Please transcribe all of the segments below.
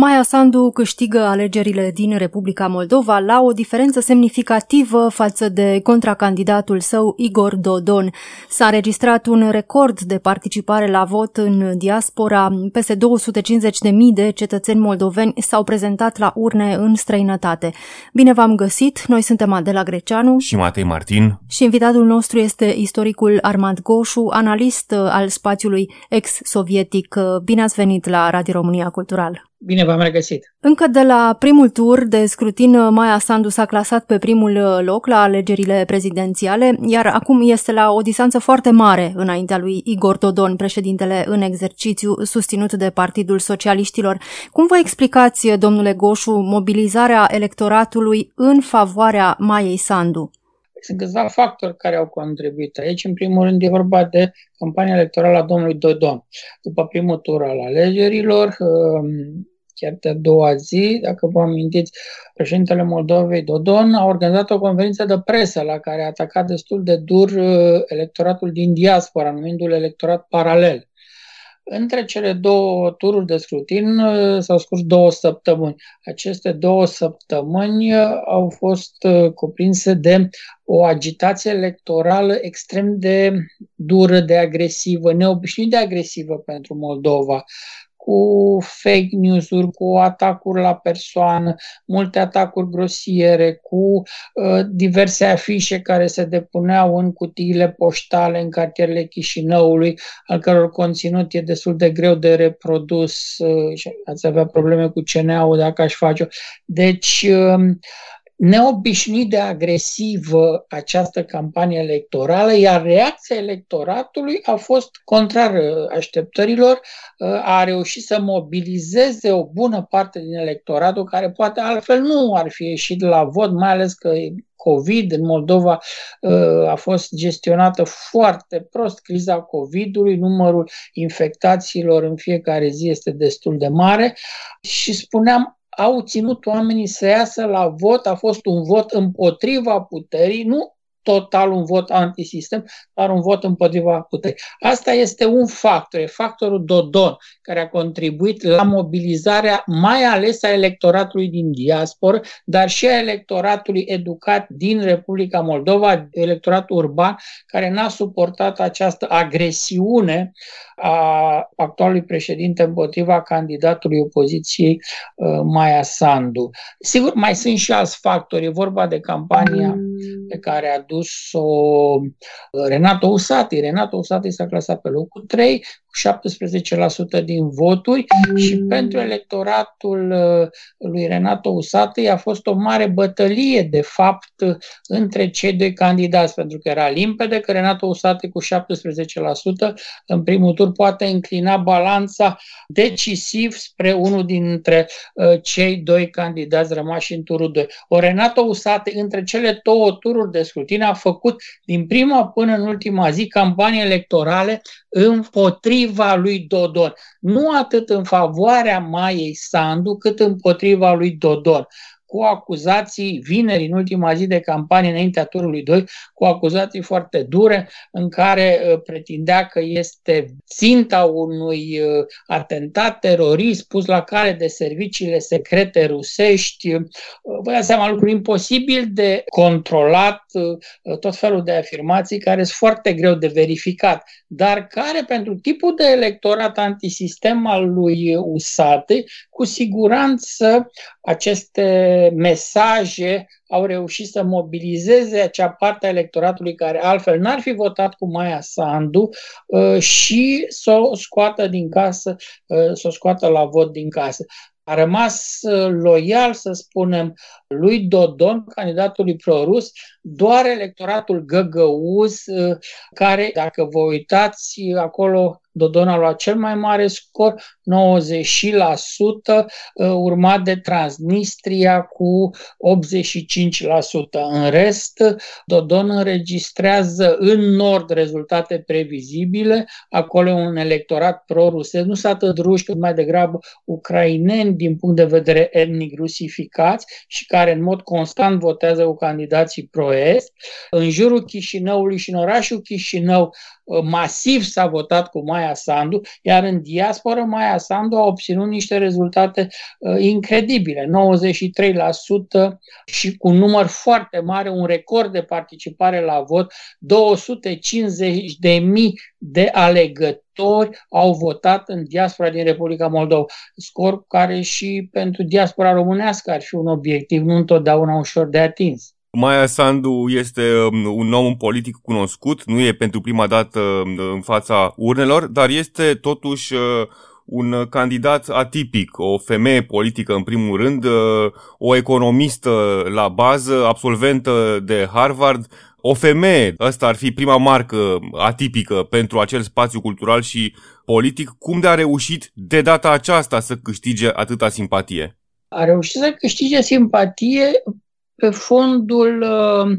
Maia Sandu câștigă alegerile din Republica Moldova la o diferență semnificativă față de contracandidatul său Igor Dodon. S-a înregistrat un record de participare la vot în diaspora. Peste 250.000 de cetățeni moldoveni s-au prezentat la urne în străinătate. Bine v-am găsit! Noi suntem Adela Greceanu și Matei Martin și invitatul nostru este istoricul Armand Goșu, analist al spațiului ex-sovietic. Bine ați venit la Radio România Cultural! Bine v-am regăsit! Încă de la primul tur de scrutin, Maia Sandu s-a clasat pe primul loc la alegerile prezidențiale, iar acum este la o distanță foarte mare înaintea lui Igor Dodon, președintele în exercițiu susținut de Partidul Socialiștilor. Cum vă explicați, domnule Goșu, mobilizarea electoratului în favoarea Maiei Sandu? Sunt câțiva factori care au contribuit aici. În primul rând e vorba de campania electorală a domnului Dodon. După primul tur al alegerilor, um, chiar de a doua zi, dacă vă amintiți, președintele Moldovei Dodon a organizat o conferință de presă la care a atacat destul de dur uh, electoratul din diaspora, numindu-l electorat paralel. Între cele două tururi de scrutin uh, s-au scurs două săptămâni. Aceste două săptămâni uh, au fost uh, cuprinse de o agitație electorală extrem de dură, de agresivă, neobișnuit de agresivă pentru Moldova cu fake news-uri, cu atacuri la persoană, multe atacuri grosiere, cu uh, diverse afișe care se depuneau în cutiile poștale în cartierele Chișinăului, al căror conținut e destul de greu de reprodus uh, și ați avea probleme cu CNA-ul dacă aș face-o. Deci, uh, neobișnuit de agresivă această campanie electorală, iar reacția electoratului a fost contrară așteptărilor, a reușit să mobilizeze o bună parte din electoratul care poate altfel nu ar fi ieșit la vot, mai ales că COVID în Moldova a fost gestionată foarte prost criza COVID-ului, numărul infectațiilor în fiecare zi este destul de mare. Și spuneam au ținut oamenii să iasă la vot, a fost un vot împotriva puterii, nu total un vot antisistem, dar un vot împotriva puterii. Asta este un factor, e factorul Dodon, care a contribuit la mobilizarea mai ales a electoratului din diaspor, dar și a electoratului educat din Republica Moldova, electorat urban, care n-a suportat această agresiune a actualului președinte împotriva candidatului opoziției uh, Maia Sandu. Sigur, mai sunt și alți factori. E vorba de campania pe care a dus-o uh, Renato Usati. Renato Usati s-a clasat pe locul 3 17% din voturi și pentru electoratul uh, lui Renato Usatăi a fost o mare bătălie, de fapt, între cei doi candidați, pentru că era limpede că Renato Usatăi cu 17% în primul tur poate înclina balanța decisiv spre unul dintre uh, cei doi candidați rămași în turul 2. O Renato Usatăi între cele două tururi de scrutin a făcut din prima până în ultima zi campanii electorale împotriva lui Dodon. Nu atât în favoarea Maiei Sandu, cât împotriva lui Dodon cu acuzații vineri, în ultima zi de campanie înaintea turului 2, cu acuzații foarte dure în care uh, pretindea că este ținta unui uh, atentat terorist pus la cale de serviciile secrete rusești. Uh, vă dați seama, lucruri imposibil de controlat, tot felul de afirmații care sunt foarte greu de verificat, dar care pentru tipul de electorat antisistem al lui Usate, cu siguranță aceste mesaje au reușit să mobilizeze acea parte a electoratului care altfel n-ar fi votat cu Maia Sandu uh, și să o scoată din casă, uh, să o scoată la vot din casă. A rămas uh, loial, să spunem, lui Dodon, candidatului prorus, doar electoratul găgăuz, care, dacă vă uitați, acolo Dodon a luat cel mai mare scor, 90%, uh, urmat de Transnistria cu 85%. În rest, Dodon înregistrează în nord rezultate previzibile, acolo un electorat pro-rusesc, nu sunt atât ruși, cât mai degrabă ucraineni din punct de vedere etnic rusificați și care care în mod constant votează cu candidații pro-est. În jurul Chișinăului și în orașul Chișinău uh, masiv s-a votat cu Maia Sandu, iar în diaspora Maia Sandu a obținut niște rezultate uh, incredibile, 93% și cu un număr foarte mare, un record de participare la vot, 250 de mii de alegători au votat în diaspora din Republica Moldova. Scor care și pentru diaspora românească ar fi un obiectiv nu întotdeauna ușor de atins. Maia Sandu este um, un om politic cunoscut, nu e pentru prima dată um, în fața urnelor, dar este totuși uh, un candidat atipic, o femeie politică în primul rând, uh, o economistă la bază, absolventă de Harvard, o femeie, asta ar fi prima marcă atipică pentru acel spațiu cultural și politic, cum de a reușit de data aceasta să câștige atâta simpatie? A reușit să câștige simpatie pe fondul uh,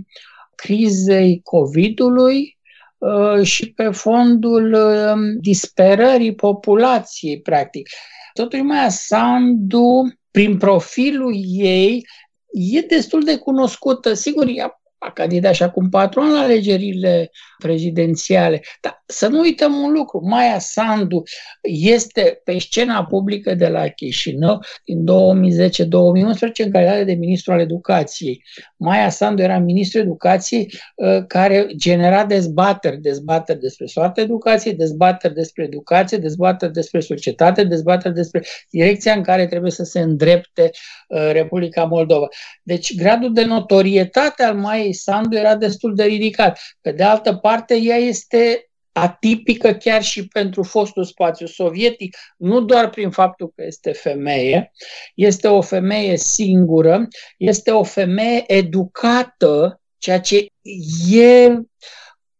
crizei COVID-ului uh, și pe fondul uh, disperării populației, practic. Totuși, mai Sandu, prin profilul ei, e destul de cunoscută. Sigur, ea a candidat și acum patru ani la alegerile prezidențiale. Dar să nu uităm un lucru, Maia Sandu este pe scena publică de la Chișinău din 2010-2011 în calitate de ministru al educației. Maia Sandu era ministru educației uh, care genera dezbateri, dezbateri despre soarta educației, dezbateri despre educație, dezbateri despre societate, dezbateri despre direcția în care trebuie să se îndrepte uh, Republica Moldova. Deci gradul de notorietate al Maiei Sandu era destul de ridicat. Pe de altă parte, ea este atipică chiar și pentru fostul spațiu sovietic, nu doar prin faptul că este femeie, este o femeie singură, este o femeie educată, ceea ce e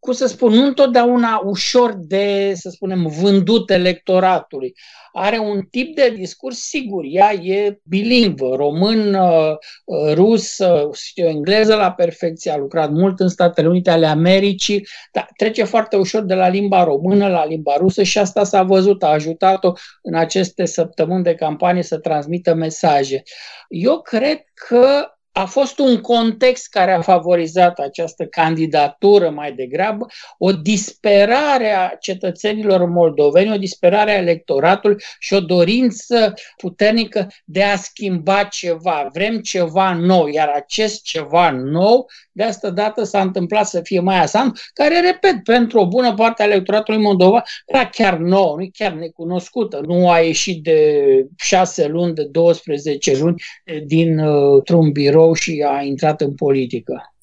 cum să spun, nu întotdeauna ușor de, să spunem, vândut electoratului. Are un tip de discurs, sigur, ea e bilingvă, român, uh, uh, rus, știu, engleză la perfecție, a lucrat mult în Statele Unite ale Americii, dar trece foarte ușor de la limba română la limba rusă și asta s-a văzut, a ajutat-o în aceste săptămâni de campanie să transmită mesaje. Eu cred că a fost un context care a favorizat această candidatură mai degrabă, o disperare a cetățenilor moldoveni, o disperare a electoratului și o dorință puternică de a schimba ceva. Vrem ceva nou, iar acest ceva nou de asta dată s-a întâmplat să fie Maia Sandu, care, repet, pentru o bună parte a electoratului Moldova era chiar nou, nu chiar necunoscută. Nu a ieșit de șase luni, de 12 luni dintr-un uh, birou și a intrat în politică.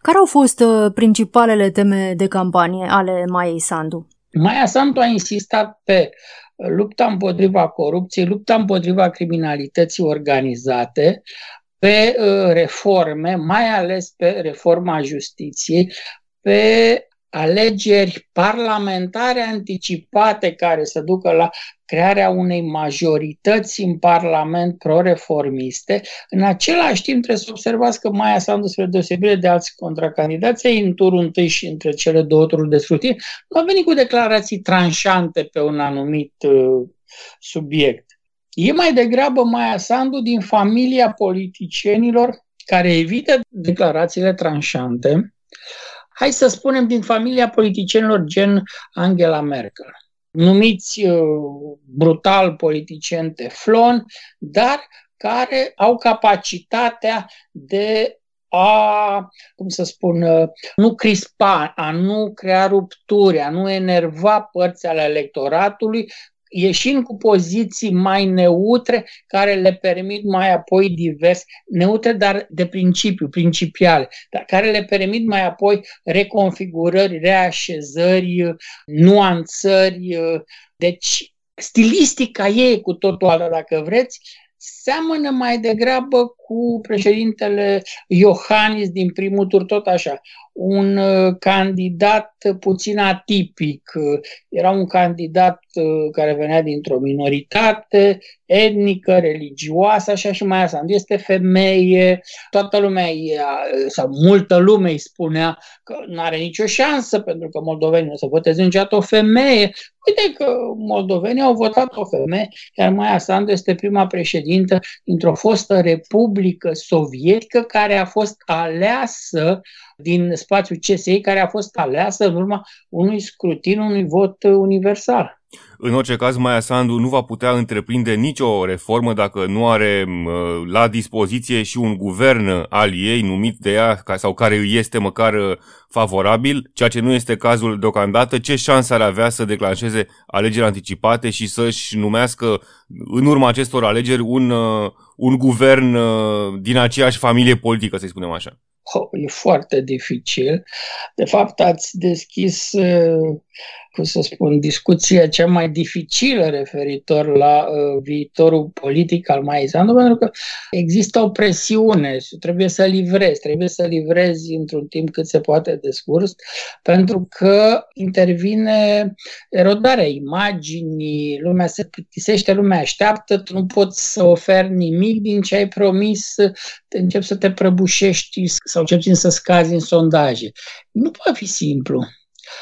Care au fost uh, principalele teme de campanie ale Maiei Sandu? Maia Sandu a insistat pe lupta împotriva corupției, lupta împotriva criminalității organizate, pe uh, reforme, mai ales pe reforma justiției, pe alegeri parlamentare anticipate care să ducă la crearea unei majorități în Parlament pro-reformiste. În același timp trebuie să observați că Maia Sandu, spre deosebire de alți contracandidați, în turul întâi și între cele două tururi de scrutin, nu a venit cu declarații tranșante pe un anumit uh, subiect. E mai degrabă Maia Sandu din familia politicienilor care evită declarațiile tranșante, hai să spunem din familia politicienilor gen Angela Merkel, numiți uh, brutal politicieni teflon, dar care au capacitatea de a, cum să spun, uh, nu crispa, a nu crea rupturi, a nu enerva părți ale electoratului, ieșind cu poziții mai neutre care le permit mai apoi divers, neutre dar de principiu, principiale, dar care le permit mai apoi reconfigurări, reașezări, nuanțări. Deci stilistica ei cu totul alta, dacă vreți, seamănă mai degrabă cu președintele Iohannis din primul tur, tot așa. Un uh, candidat puțin atipic. Era un candidat uh, care venea dintr-o minoritate etnică, religioasă, așa și mai asta. Este femeie, toată lumea, sau multă lume îi spunea că nu are nicio șansă pentru că moldovenii nu se voteze niciodată o femeie. Uite că moldovenii au votat o femeie, iar Maia Sandu este prima președintă dintr-o fostă republică sovietică care a fost aleasă din spațiul CSI, care a fost aleasă în urma unui scrutin, unui vot universal. În orice caz, Maia Sandu nu va putea întreprinde nicio reformă dacă nu are la dispoziție și un guvern al ei numit de ea sau care îi este măcar favorabil, ceea ce nu este cazul deocamdată. Ce șansă ar avea să declanșeze alegeri anticipate și să-și numească în urma acestor alegeri un, un guvern din aceeași familie politică, să spunem așa? Oh, e foarte dificil. De fapt, ați deschis cum să spun, discuția cea mai dificilă referitor la uh, viitorul politic al Maii Sandu, pentru că există o presiune și trebuie să livrezi, trebuie să livrezi într-un timp cât se poate de scurs, pentru că intervine erodarea imaginii, lumea se plictisește, lumea așteaptă, tu nu poți să oferi nimic din ce ai promis, te începi să te prăbușești sau cel puțin să scazi în sondaje. Nu poate fi simplu.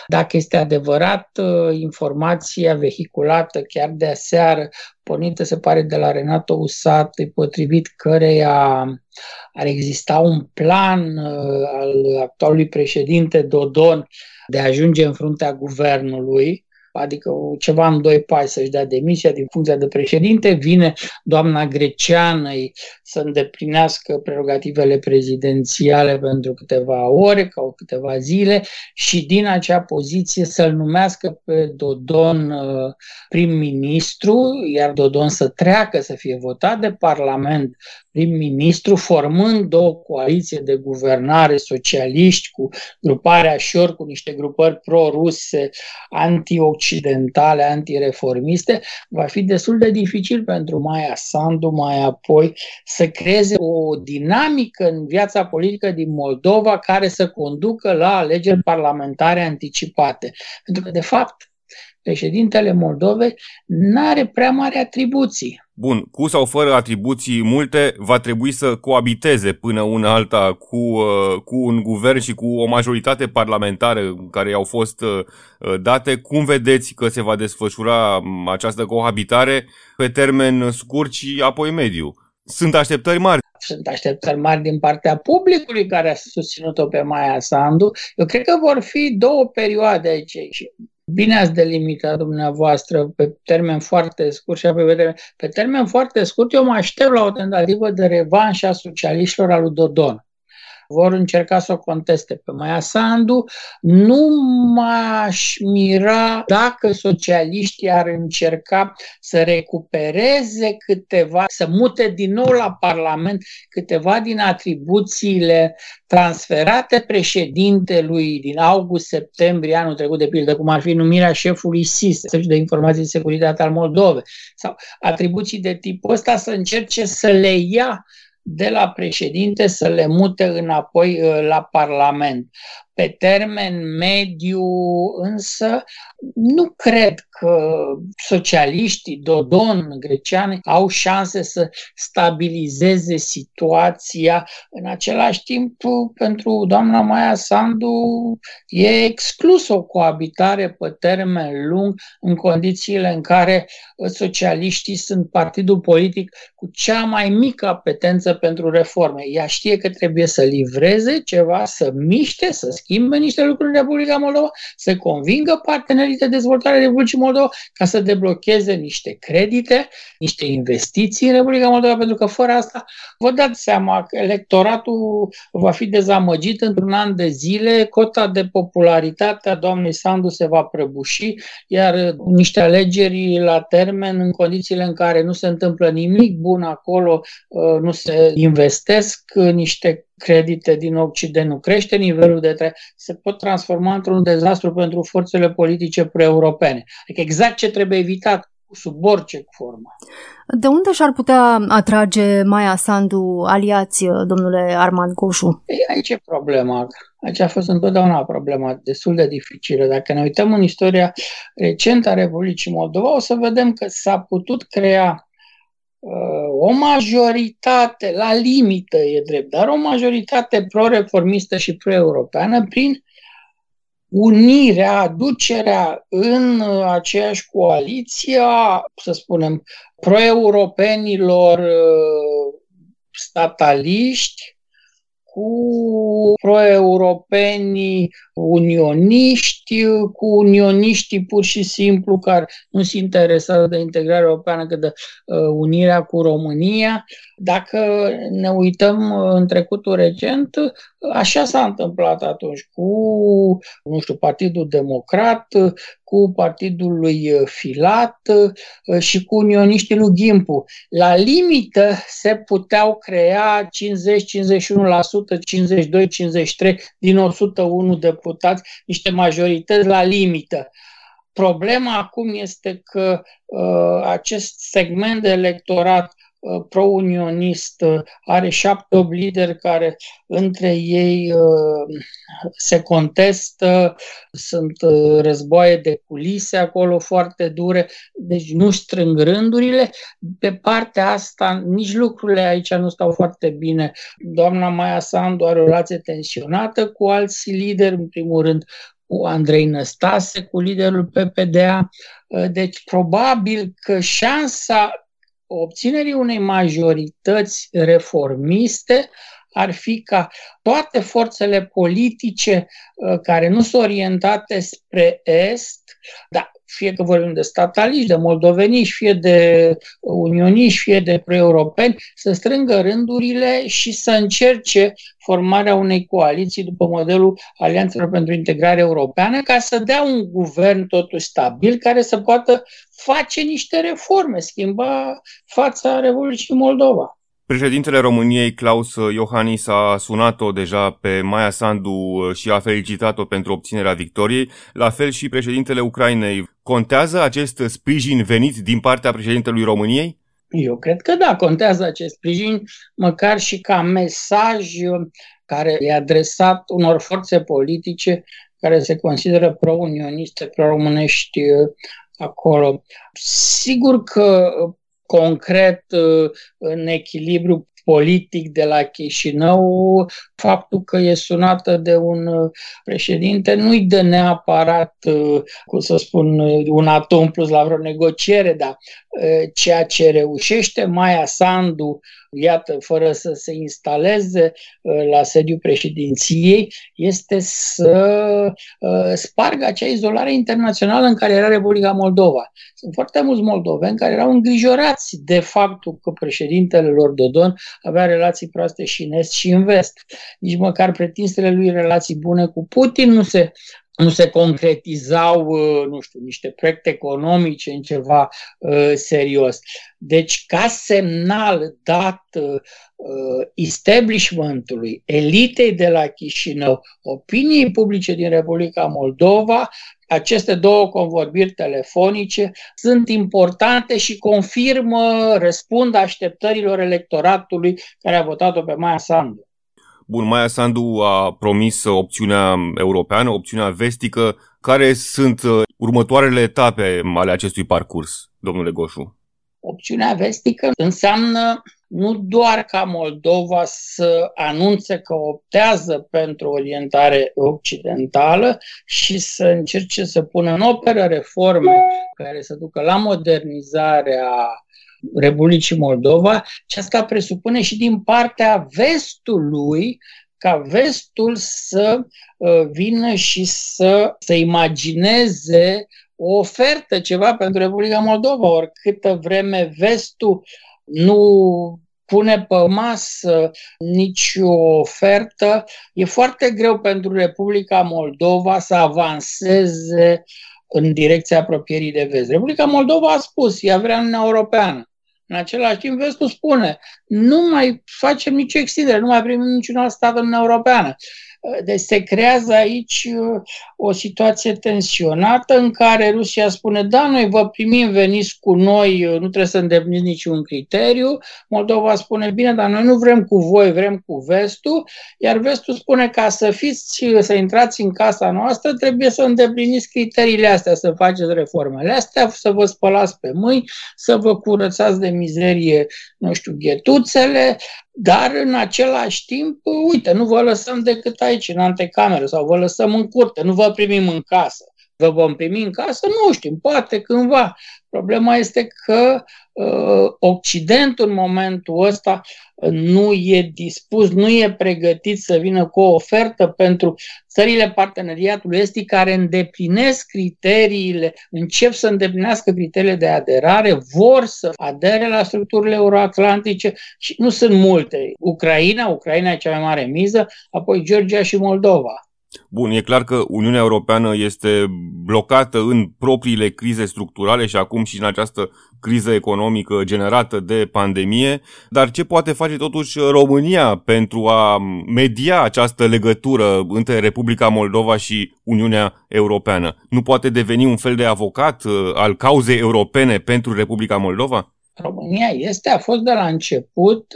Dacă este adevărat uh, informația vehiculată chiar de aseară, pornită se pare de la Renato Usat, potrivit căreia ar exista un plan uh, al actualului președinte Dodon de a ajunge în fruntea guvernului, adică ceva în doi pași să-și dea demisia din funcția de președinte, vine doamna greceană să îndeplinească prerogativele prezidențiale pentru câteva ore, sau câteva zile și din acea poziție să-l numească pe Dodon uh, prim-ministru, iar Dodon să treacă, să fie votat de Parlament prim-ministru, formând o coaliție de guvernare socialiști cu gruparea Șor, cu niște grupări pro-ruse, anti-occidentale, anti-reformiste, va fi destul de dificil pentru Maia Sandu mai apoi să creeze o dinamică în viața politică din Moldova care să conducă la alegeri parlamentare anticipate. Pentru că, de fapt, președintele Moldovei nu are prea mari atribuții. Bun, cu sau fără atribuții multe, va trebui să coabiteze până una alta cu, uh, cu un guvern și cu o majoritate parlamentară care i-au fost uh, date. Cum vedeți că se va desfășura um, această cohabitare pe termen scurt și apoi mediu? Sunt așteptări mari. Sunt așteptări mari din partea publicului care a susținut-o pe Maia Sandu. Eu cred că vor fi două perioade aici Bine ați delimitat dumneavoastră pe termen foarte scurt și pe termen, pe termen foarte scurt eu mă aștept la o tentativă de revanș a socialiștilor al lui Dodon vor încerca să o conteste pe Maia Sandu. Nu m-aș mira dacă socialiștii ar încerca să recupereze câteva, să mute din nou la Parlament câteva din atribuțiile transferate președintelui din august-septembrie anul trecut, de pildă, cum ar fi numirea șefului SIS, Serviciul de Informații și Securitate al Moldovei, sau atribuții de tipul ăsta să încerce să le ia de la președinte să le mute înapoi uh, la Parlament. Pe termen mediu însă nu cred că socialiștii, Dodon, greceani, au șanse să stabilizeze situația. În același timp, pentru doamna Maia Sandu e exclus o coabitare pe termen lung în condițiile în care socialiștii sunt partidul politic cu cea mai mică apetență pentru reforme. Ea știe că trebuie să livreze ceva, să miște, să schimbe niște lucruri în Republica Moldova, să convingă partenerii de dezvoltare Republicii Moldova ca să deblocheze niște credite, niște investiții în Republica Moldova, pentru că fără asta vă dați seama că electoratul va fi dezamăgit într-un an de zile, cota de popularitate a doamnei Sandu se va prăbuși, iar niște alegeri la termen în condițiile în care nu se întâmplă nimic bun acolo, uh, nu se investesc niște credite din Occident, nu crește nivelul de trai, se pot transforma într-un dezastru pentru forțele politice pro-europene. Adică exact ce trebuie evitat sub orice formă. De unde și-ar putea atrage Maia Sandu aliați, domnule Armand Goșu? Ei, aici e problema. Aici a fost întotdeauna problema destul de dificilă. Dacă ne uităm în istoria recentă a Republicii Moldova, o să vedem că s-a putut crea uh, o majoritate, la limită e drept, dar o majoritate pro-reformistă și pro-europeană prin unirea, aducerea în aceeași coaliție a, să spunem, pro-europenilor uh, stataliști cu pro-europenii unioniști, cu unioniștii pur și simplu care nu se interesează de integrarea europeană, cât de uh, unirea cu România. Dacă ne uităm în trecutul recent, așa s-a întâmplat atunci cu, nu știu, Partidul Democrat, cu partidul lui Filat și cu unioniștii lui Gimpu. La limită se puteau crea 50, 51%, 52, 53 din 101 deputați, niște majorități la limită. Problema acum este că uh, acest segment de electorat Uh, pro-unionist, uh, are șapte opt lideri care între ei uh, se contestă, sunt războaie de culise acolo foarte dure, deci nu strâng rândurile. Pe partea asta, nici lucrurile aici nu stau foarte bine. Doamna Maia Sandu are o relație tensionată cu alți lideri, în primul rând cu Andrei Năstase, cu liderul PPDA. Deci, probabil că șansa obținerii unei majorități reformiste ar fi ca toate forțele politice uh, care nu sunt orientate spre Est, da, fie că vorbim de stataliști, de moldoveniști, fie de unioniști, fie de pre-europeni, să strângă rândurile și să încerce formarea unei coaliții după modelul Alianțelor pentru Integrare Europeană, ca să dea un guvern totuși stabil care să poată face niște reforme, schimba fața Republicii Moldova. Președintele României, Klaus Iohannis, a sunat-o deja pe Maia Sandu uh, și a felicitat-o pentru obținerea victoriei. La fel și președintele Ucrainei. Contează acest sprijin venit din partea președintelui României? Eu cred că da, contează acest sprijin, măcar și ca mesaj care e adresat unor forțe politice care se consideră pro-unioniste, pro-românești uh, acolo. Sigur că concret în echilibru politic de la Chișinău, faptul că e sunată de un președinte nu-i dă neapărat, cum să spun, un atom plus la vreo negociere, dar ceea ce reușește Maia Sandu iată, fără să se instaleze uh, la sediul președinției, este să uh, spargă acea izolare internațională în care era Republica Moldova. Sunt foarte mulți moldoveni care erau îngrijorați de faptul că președintele lor Dodon avea relații proaste și în est și în vest. Nici măcar pretinsele lui relații bune cu Putin nu se nu se concretizau, uh, nu știu, niște proiecte economice în ceva uh, serios. Deci, ca semnal dat uh, establishmentului, elitei de la Chișinău, opiniei publice din Republica Moldova, aceste două convorbiri telefonice sunt importante și confirmă, răspund așteptărilor electoratului care a votat-o pe Maia Sandu. Bun, Maia Sandu a promis opțiunea europeană, opțiunea vestică. Care sunt uh, următoarele etape ale acestui parcurs, domnule Goșu? Opțiunea vestică înseamnă nu doar ca Moldova să anunțe că optează pentru orientare occidentală și să încerce să pună în operă reforme care să ducă la modernizarea Republicii Moldova și asta presupune și din partea vestului ca vestul să uh, vină și să, să imagineze o ofertă, ceva pentru Republica Moldova, ori câtă vreme vestul nu pune pe masă nicio ofertă, e foarte greu pentru Republica Moldova să avanseze în direcția apropierii de vest. Republica Moldova a spus, ea vrea Uniunea Europeană. În același timp, vestul spune, nu mai facem nicio extindere, nu mai primim niciun alt stat în Europeană. Deci se creează aici uh, o situație tensionată în care Rusia spune, da, noi vă primim, veniți cu noi, uh, nu trebuie să îndepliniți niciun criteriu. Moldova spune, bine, dar noi nu vrem cu voi, vrem cu vestul. Iar vestul spune, ca să fiți, uh, să intrați în casa noastră, trebuie să îndepliniți criteriile astea, să faceți reformele astea, să vă spălați pe mâini, să vă curățați de mizerie, nu știu, ghetuțele, dar în același timp, uite, nu vă lăsăm decât aici, în antecameră, sau vă lăsăm în curte, nu vă primim în casă. Vă vom primi în casă? Nu știm, poate cândva. Problema este că uh, Occidentul în momentul ăsta nu e dispus, nu e pregătit să vină cu o ofertă pentru țările parteneriatului estic care îndeplinesc criteriile, încep să îndeplinească criteriile de aderare, vor să adere la structurile euroatlantice și nu sunt multe. Ucraina, Ucraina e cea mai mare miză, apoi Georgia și Moldova. Bun, e clar că Uniunea Europeană este blocată în propriile crize structurale și acum și în această criză economică generată de pandemie, dar ce poate face totuși România pentru a media această legătură între Republica Moldova și Uniunea Europeană? Nu poate deveni un fel de avocat uh, al cauzei europene pentru Republica Moldova? România este, a fost de la început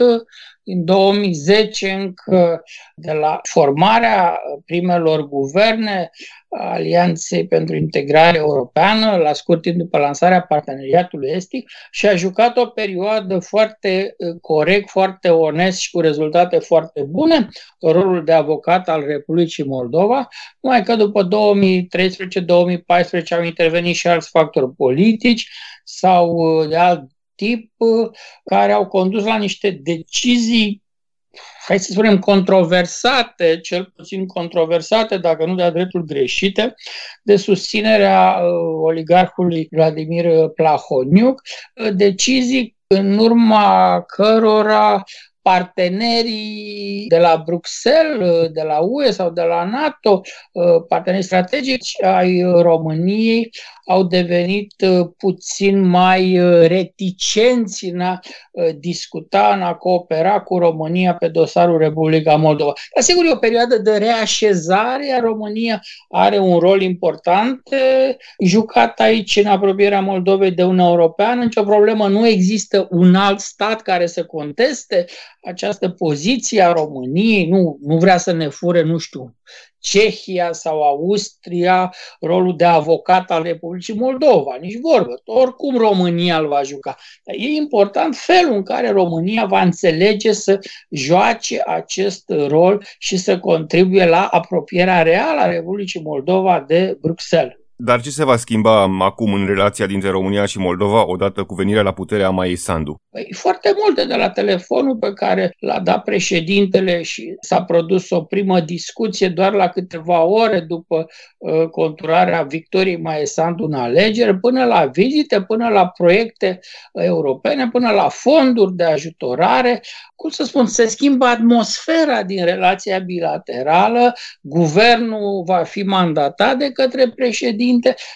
în 2010 încă de la formarea primelor guverne Alianței pentru Integrare Europeană, la scurt timp după lansarea parteneriatului estic, și a jucat o perioadă foarte uh, corect, foarte onest și cu rezultate foarte bune, rolul de avocat al Republicii Moldova, numai că după 2013-2014 au intervenit și alți factori politici sau uh, de alt tip uh, care au condus la niște decizii hai să spunem, controversate, cel puțin controversate, dacă nu de-a dreptul greșite, de susținerea uh, oligarhului Vladimir Plahoniuc, uh, decizii în urma cărora partenerii de la Bruxelles, de la UE sau de la NATO, partenerii strategici ai României, au devenit uh, puțin mai uh, reticenți în a uh, discuta, în a coopera cu România pe dosarul Republica Moldova. Dar sigur e o perioadă de reașezare, iar România are un rol important jucat aici în apropierea Moldovei de Uniunea Europeană. Nicio problemă, nu există un alt stat care să conteste această poziție a României, nu, nu vrea să ne fure, nu știu, Cehia sau Austria rolul de avocat al Republicii Moldova, nici vorbă. Oricum România îl va juca. Dar e important felul în care România va înțelege să joace acest rol și să contribuie la apropierea reală a Republicii Moldova de Bruxelles. Dar ce se va schimba acum în relația dintre România și Moldova odată cu venirea la putere a Maiei Sandu? Păi, foarte multe de la telefonul pe care l-a dat președintele și s-a produs o primă discuție doar la câteva ore după uh, conturarea victoriei Maiei Sandu în alegeri, până la vizite, până la proiecte europene, până la fonduri de ajutorare, cum să spun, se schimbă atmosfera din relația bilaterală, guvernul va fi mandatat de către președinte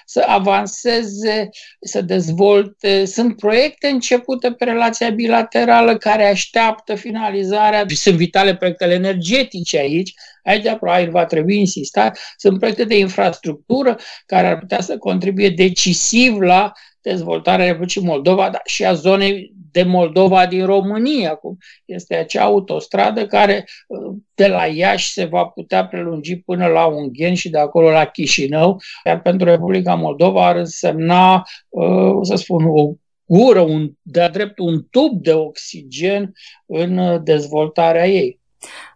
să avanseze, să dezvolte. Sunt proiecte începute pe relația bilaterală care așteaptă finalizarea și sunt vitale proiectele energetice aici, Aici probabil va trebui insistat. Sunt proiecte de infrastructură care ar putea să contribuie decisiv la dezvoltarea Republicii Moldova, dar și a zonei de Moldova din România. Acum este acea autostradă care uh, de la Iași se va putea prelungi până la Ungheni și de acolo la Chișinău, iar pentru Republica Moldova ar însemna, uh, să spun, o gură, un, de-a drept un tub de oxigen în dezvoltarea ei.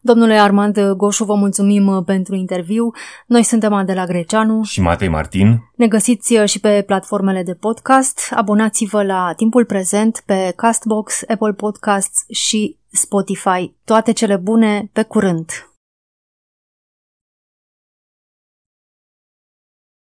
Domnule Armand Goșu, vă mulțumim uh, pentru interviu. Noi suntem Adela Greceanu și Matei Martin. Ne găsiți uh, și pe platformele de podcast. Abonați-vă la Timpul Prezent pe Castbox, Apple Podcasts și Spotify. Toate cele bune, pe curând!